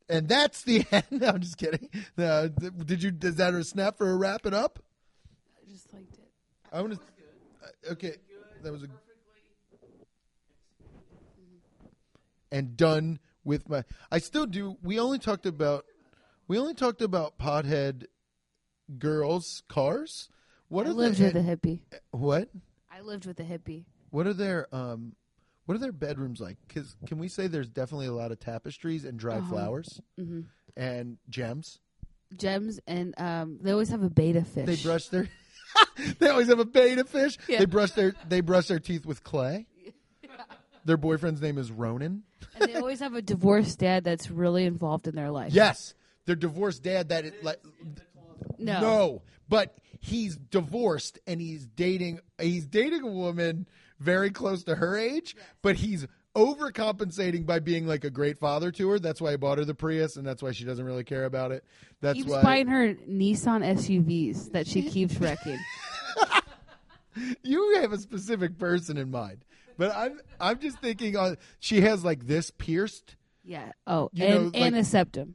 And that's the end. No, I'm just kidding. Uh, did you? Is that a snap for a wrap it up? I just liked it. I want to. Okay, that was a. And done with my. I still do. We only talked about. We only talked about pothead girls' cars. What I are lived the, with a hippie. what? I lived with a hippie. What are their um? What are their bedrooms like? Because can we say there's definitely a lot of tapestries and dried Uh-huh. flowers hmm and gems? Gems and um, they always have a betta fish. They brush their. they always have a betta fish. Yeah. They brush their. They brush their teeth with clay. Their boyfriend's name is Ronan. and they always have a divorced dad that's really involved in their life. Yes, their divorced dad. That it, like No. no, but he's divorced and he's dating. He's dating a woman very close to her age, but he's overcompensating by being like a great father to her. That's why he bought her the Prius, and that's why she doesn't really care about it. That's Keeps why buying her Nissan SUVs that she keeps wrecking. you have a specific person in mind. But I'm I'm just thinking on she has like this pierced. Yeah. Oh, and, know, and like- a septum.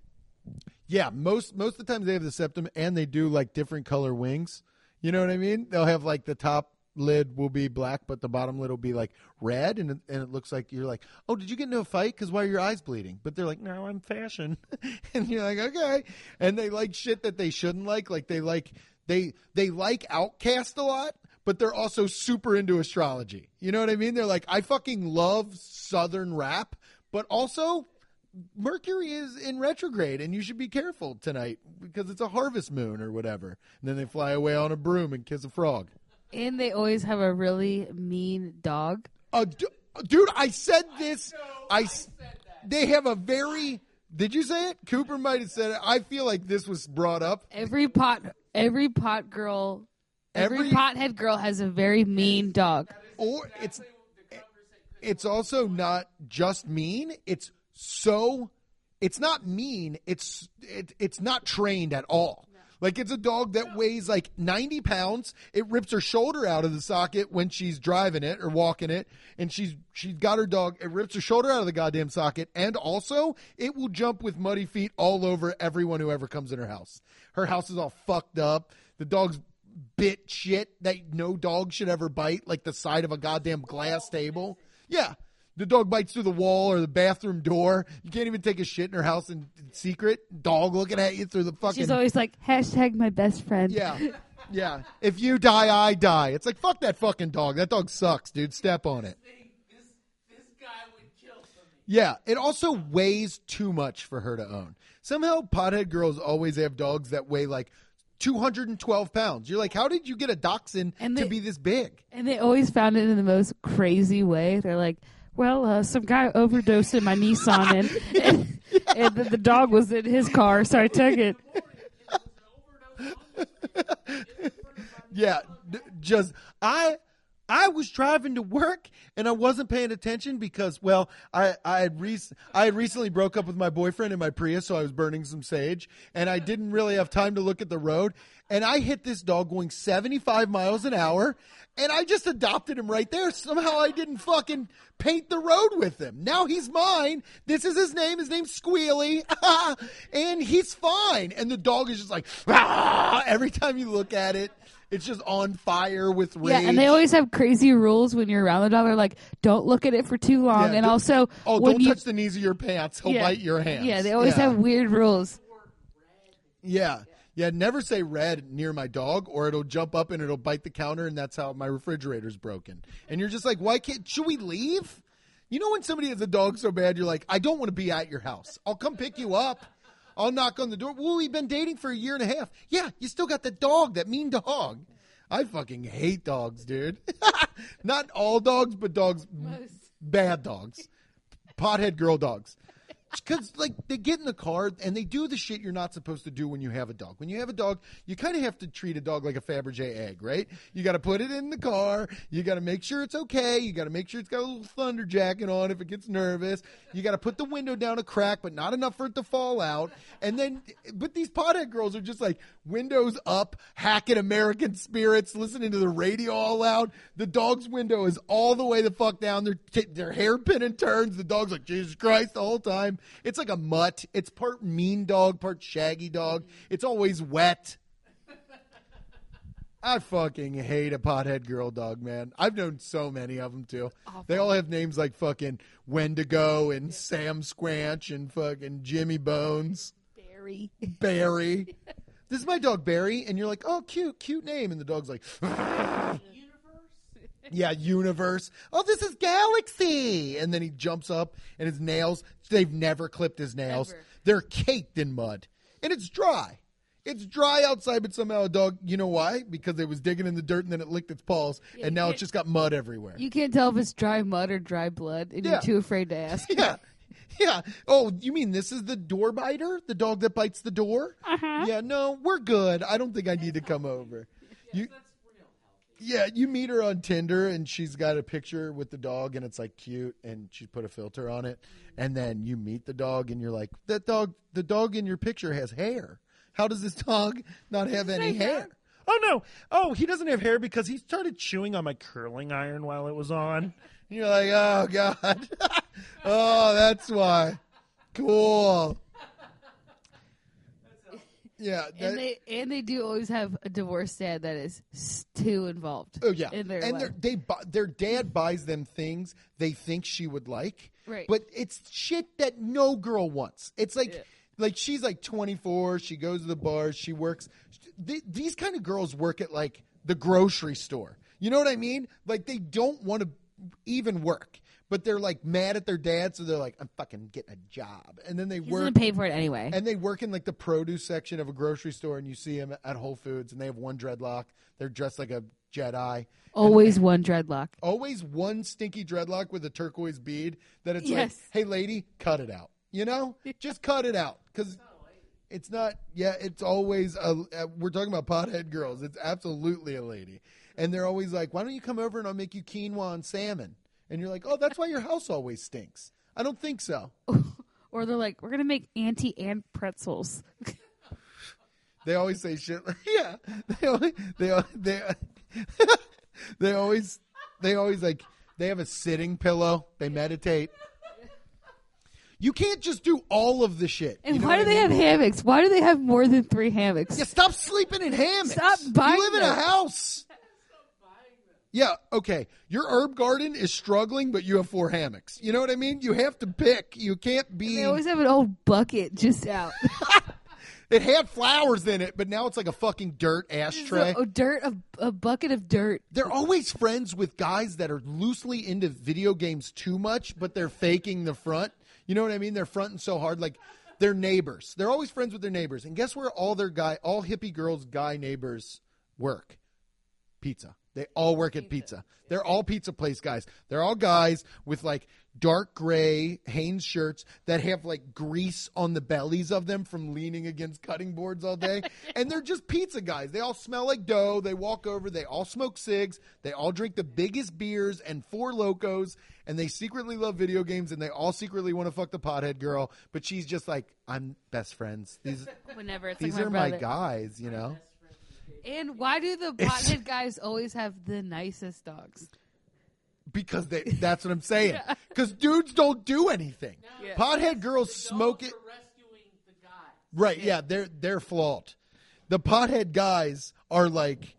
Yeah, most most of the times they have the septum and they do like different color wings. You know what I mean? They'll have like the top lid will be black, but the bottom lid will be like red, and and it looks like you're like, oh, did you get into a fight? Because why are your eyes bleeding? But they're like, no, I'm fashion, and you're like, okay, and they like shit that they shouldn't like. Like they like they they like OutKast a lot. But they're also super into astrology. You know what I mean? They're like, I fucking love Southern rap, but also Mercury is in retrograde, and you should be careful tonight because it's a harvest moon or whatever. And then they fly away on a broom and kiss a frog. And they always have a really mean dog. Uh, d- dude, I said this. I, s- They have a very. Did you say it? Cooper might have said it. I feel like this was brought up. Every pot, every pot girl, every, Every- pothead girl has a very mean dog. or it's it's also not just mean it's so it's not mean it's it, it's not trained at all. Like it's a dog that weighs like 90 pounds. It rips her shoulder out of the socket when she's driving it or walking it and she's she's got her dog it rips her shoulder out of the goddamn socket and also it will jump with muddy feet all over everyone who ever comes in her house. Her house is all fucked up. The dog's bit shit that no dog should ever bite, like the side of a goddamn glass oh, table. Yeah. The dog bites through the wall or the bathroom door. You can't even take a shit in her house in secret. Dog looking at you through the fucking. She's always like hashtag my best friend. yeah. Yeah. If you die, I die. It's like, fuck that fucking dog. That dog sucks, dude. Step on it. Yeah, it also weighs too much for her to own. Somehow, pothead girls always have dogs that weigh like 212 pounds. You're like, how did you get a dachshund And to be this big? And they always found it in the most crazy way. They're like, well, uh, some guy overdosed in my Nissan, and, and, and the, the dog was in his car, so I took it. Yeah, just I I was driving to work and I wasn't paying attention because, well, I, I had rec- I had recently broke up with my boyfriend in my Prius, so I was burning some sage, and I didn't really have time to look at the road. And I hit this dog going 75 miles an hour, and I just adopted him right there. Somehow I didn't fucking paint the road with him. Now he's mine. This is his name. His name's Squealy, and he's fine. And the dog is just like, every time you look at it. It's just on fire with rage. Yeah, and they always have crazy rules when you're around the dog. They're like, don't look at it for too long, Yeah, and also Oh, when don't you, touch the knees of your pants. He'll yeah, bite your hands. Yeah, they always Yeah. have weird rules. Yeah. Yeah, never say red near my dog or it'll jump up and it'll bite the counter and that's how my refrigerator's broken. And you're just like, why can't, should we leave? You know when somebody has a dog so bad, you're like, I don't want to be at your house. I'll come pick you up. I'll knock on the door. Well, we've been dating for a year and a half. Yeah, you still got the dog, that mean dog. I fucking hate dogs, dude. Not all dogs, but dogs, bad dogs, pothead girl dogs. Because like they get in the car and they do the shit you're not supposed to do when you have a dog. When you have a dog, you kind of have to treat a dog like a Fabergé egg, right? You got to put it in the car. You got to make sure it's okay. You got to make sure it's got a little thunder jacket on if it gets nervous. You got to put the window down a crack, but not enough for it to fall out. And then, but these pothead girls are just like windows up, hacking American spirits, listening to the radio all loud. The dog's window is all the way the fuck down. Their t- their hairpin and turns. The dog's like Jesus Christ the whole time. It's like a mutt. It's part mean dog, part shaggy dog. It's always wet. I fucking hate a pothead girl dog, man. I've known so many of them too. They all have names like fucking Wendigo and Sam Squanch and fucking Jimmy Bones. Barry. Barry. this is my dog Barry, and you're like, oh, cute, cute name, and the dog's like, yeah, universe. Oh, this is Galaxy, and then he jumps up, and his nails. They've never clipped his nails. Ever. They're caked in mud, and it's dry. It's dry outside, but somehow a dog. You know why? Because it was digging in the dirt, and then it licked its paws, and now it's just got mud everywhere. You can't tell if it's dry mud or dry blood, and Yeah. you're too afraid to ask. Yeah. Yeah. Oh, you mean this is the door biter? The dog that bites the door? Uh-huh. Yeah, no, we're good. I don't think I need to come over. You Yeah, you meet her on Tinder and she's got a picture with the dog and it's like cute and she put a filter on it. And then you meet the dog and you're like, "That dog, the dog in your picture has hair. How does this dog not have any hair?" Oh no! Oh, he doesn't have hair because he started chewing on my curling iron while it was on. And you're like, "Oh god." oh, that's why. Cool. Yeah, that- And they and they do always have a divorced dad that is too involved. Oh yeah, in their and life. their- they bu- their dad buys them things they think she would like, Right. But it's shit that no girl wants. It's like Yeah. like she's like 24. She goes to the bars. She works. Th- these kind of girls work at like the grocery store. You know what I mean? Like they don't want to even work, but they're like mad at their dad, so they're like, "I'm fucking getting a job," and then they He's work gonna pay for it anyway. and they work in like the produce section of a grocery store, and you see them at Whole Foods, and they have one dreadlock. They're dressed like a Jedi. Always one dreadlock. Always one stinky dreadlock with a turquoise bead that it's Yes. like, hey, lady, cut it out. You know, just cut it out because it's not. Yeah, it's always a. Uh, we're talking about pothead girls. It's absolutely a lady, and they're always like, why don't you come over and I'll make you quinoa and salmon? And you're like, oh, that's why your house always stinks. I don't think so. Or they're like, we're gonna make auntie and pretzels. They always say shit. like- Yeah, they always, they they they always they always like they have a sitting pillow. They meditate. You can't just do all of the shit. And you know why do I they mean? have hammocks? Why do they have more than three hammocks? Yeah, stop sleeping in hammocks. Stop buying You live in a house. Yeah, okay. Your herb garden is struggling, but you have four hammocks. You know what I mean? You have to pick. You can't be. They always have an old bucket just out. it had flowers in it, but now it's like a fucking dirt ashtray. a dirt, a, a bucket of dirt. They're always friends with guys that are loosely into video games too much, but they're faking the front. You know what I mean? They're fronting so hard, like they're neighbors. They're always friends with their neighbors. And guess where all their guy, all hippie girls' guy neighbors work? Pizza. They all work at pizza. They're all pizza place guys. They're all guys with like dark gray Hanes shirts that have like grease on the bellies of them from leaning against cutting boards all day. and they're just pizza guys. They all smell like dough. They walk over, they all smoke cigs, they all drink the biggest beers and Four Lokos, and they secretly love video games and they all secretly want to fuck the pothead girl, but she's just like, I'm best friends. These Whenever it's these like are my my guys, you know? And why do the pothead guys always have the nicest dogs? Because they that's what I'm saying. Because dudes don't do anything. Yeah. Pothead girls smoke it. rescuing the guy. Right, yeah, they're they're flawed. The pothead guys are like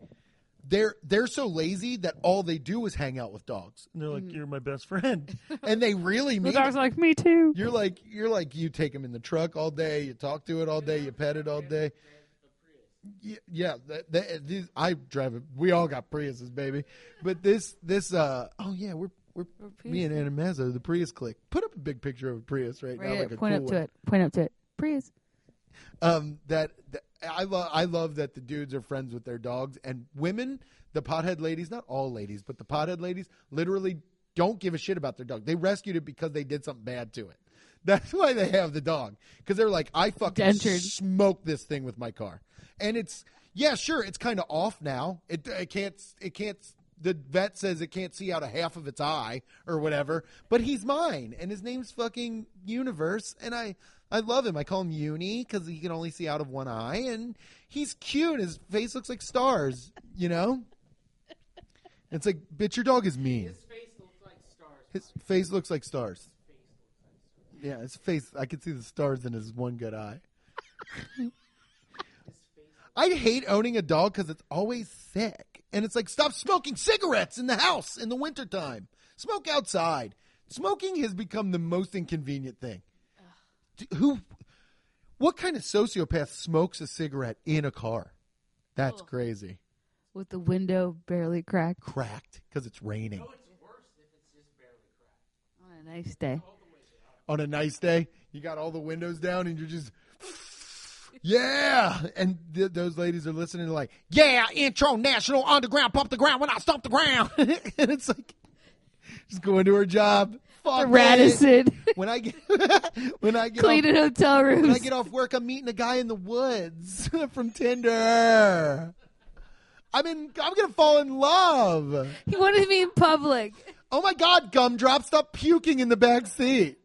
they're they're so lazy that all they do is hang out with dogs. And they're like, mm. "You're my best friend." And they really mean. The dog's it. like me too. You're like you're like you take him in the truck all day, you talk to it all day, you pet it all day. Yeah, yeah that, that, these, I drive it. We all got Priuses, baby. But this this uh oh yeah, we're we're me and Anna Mazza, the Prius click. Put up a big picture of a Prius right, now, Right, like a point cool up to one. it. Point up to it. Prius. um, that, that I love. I love that the dudes are friends with their dogs, and women, the pothead ladies, not all ladies, but the pothead ladies, literally don't give a shit about their dog. They rescued it because they did something bad to it. That's why they have the dog because they're like, I fucking Dentured. smoked this thing with my car, and it's yeah, sure, it's kind of off now. It it can't it can't. The vet says it can't see out of half of its eye or whatever, but he's mine, and his name's fucking Universe, and I I love him. I call him Uni because he can only see out of one eye, and he's cute. His face looks like stars, you know. It's like, bitch, your dog is mean. His face looks like stars. His face looks like stars. Yeah, his face. I can see the stars in his one good eye. I hate owning a dog because it's always sick. And it's like, stop smoking cigarettes in the house in the wintertime. Smoke outside. Smoking has become the most inconvenient thing. D- Who, what kind of sociopath smokes a cigarette in a car? That's crazy. With the window barely cracked Cracked because it's raining. Oh, it's worse if it's just barely cracked. On a nice day. Oh, on a nice day, you got all the windows down and you're just, yeah. And th- those ladies are listening, like, yeah, intro national underground, pump the ground when I stomp the ground. and it's like, just going to her job. Fuck. Radisson. When I get, when I get, Cleaning off, hotel when I get off work, I'm meeting a guy in the woods from Tinder. I'm in, I'm going to fall in love. He wanted me in public. Oh my God, gumdrop, stop puking in the back seat.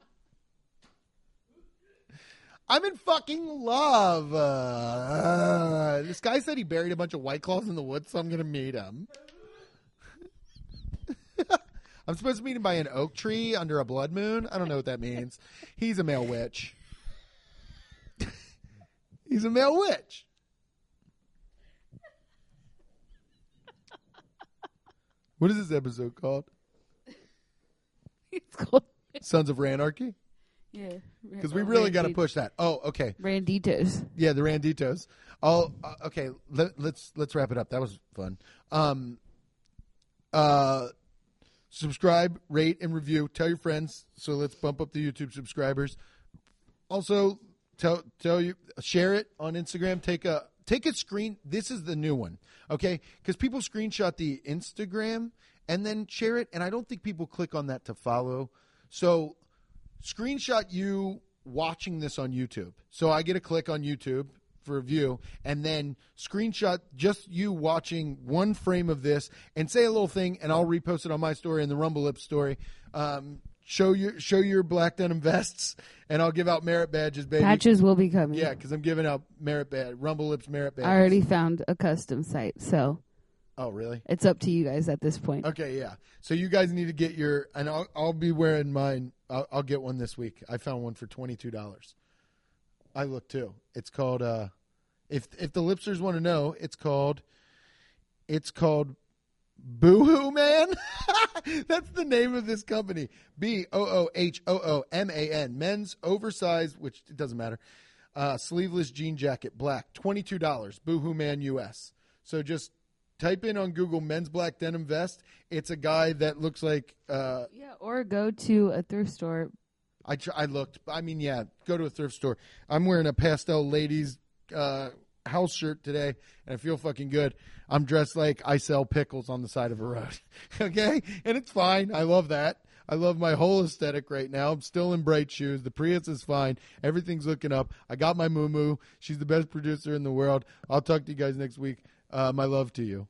I'm in fucking love. Uh, this guy said he buried a bunch of white claws in the woods, so I'm gonna meet him. I'm supposed to meet him by an oak tree under a blood moon. I don't know what that means. He's a male witch. He's a male witch. What is this episode called? It's called. Sons of Ranarchy? Yeah. Because we really got to push that. Oh, okay. Randitos. Yeah, the Randitos. Oh, uh, okay. Let, let's let's wrap it up. That was fun. Um, uh, subscribe, rate, and review. Tell your friends. So let's bump up the YouTube subscribers. Also, tell tell you share it on Instagram. Take a take a screen. This is the new one, okay? Because people screenshot the Instagram and then share it, and I don't think people click on that to follow. So screenshot you watching this on YouTube. So I get a click on YouTube for a view, and then screenshot just you watching one frame of this, and say a little thing, and I'll repost it on my story and the Rumble Lips story. Um, show your show your black denim vests, and I'll give out merit badges, baby. Patches will be coming. Yeah, because I'm giving out merit badge, Rumble Lips merit badges. I already found a custom site, so Oh, really? it's up to you guys at this point. Okay, yeah. So you guys need to get your, and I'll, I'll be wearing mine. I'll, I'll get one this week. I found one for twenty two dollars. I look too. It's called. uh If if the lipsters want to know, it's called. It's called. Boohoo Man. That's the name of this company. B O O H O O M A N. Men's oversized, which it doesn't matter. Uh, sleeveless jean jacket, black, twenty two dollars. Boohoo Man US. So just type in on Google men's black denim vest. It's a guy that looks like uh, Yeah, or go to a thrift store. I tr- I looked. I mean, yeah, go to a thrift store. I'm wearing a pastel ladies uh, house shirt today, and I feel fucking good. I'm dressed like I sell pickles on the side of a road. okay, and it's fine. I love that. I love my whole aesthetic right now. I'm still in bright shoes. The Prius is fine. Everything's looking up. I got my moo She's the best producer in the world. I'll talk to you guys next week. Um, My love to you.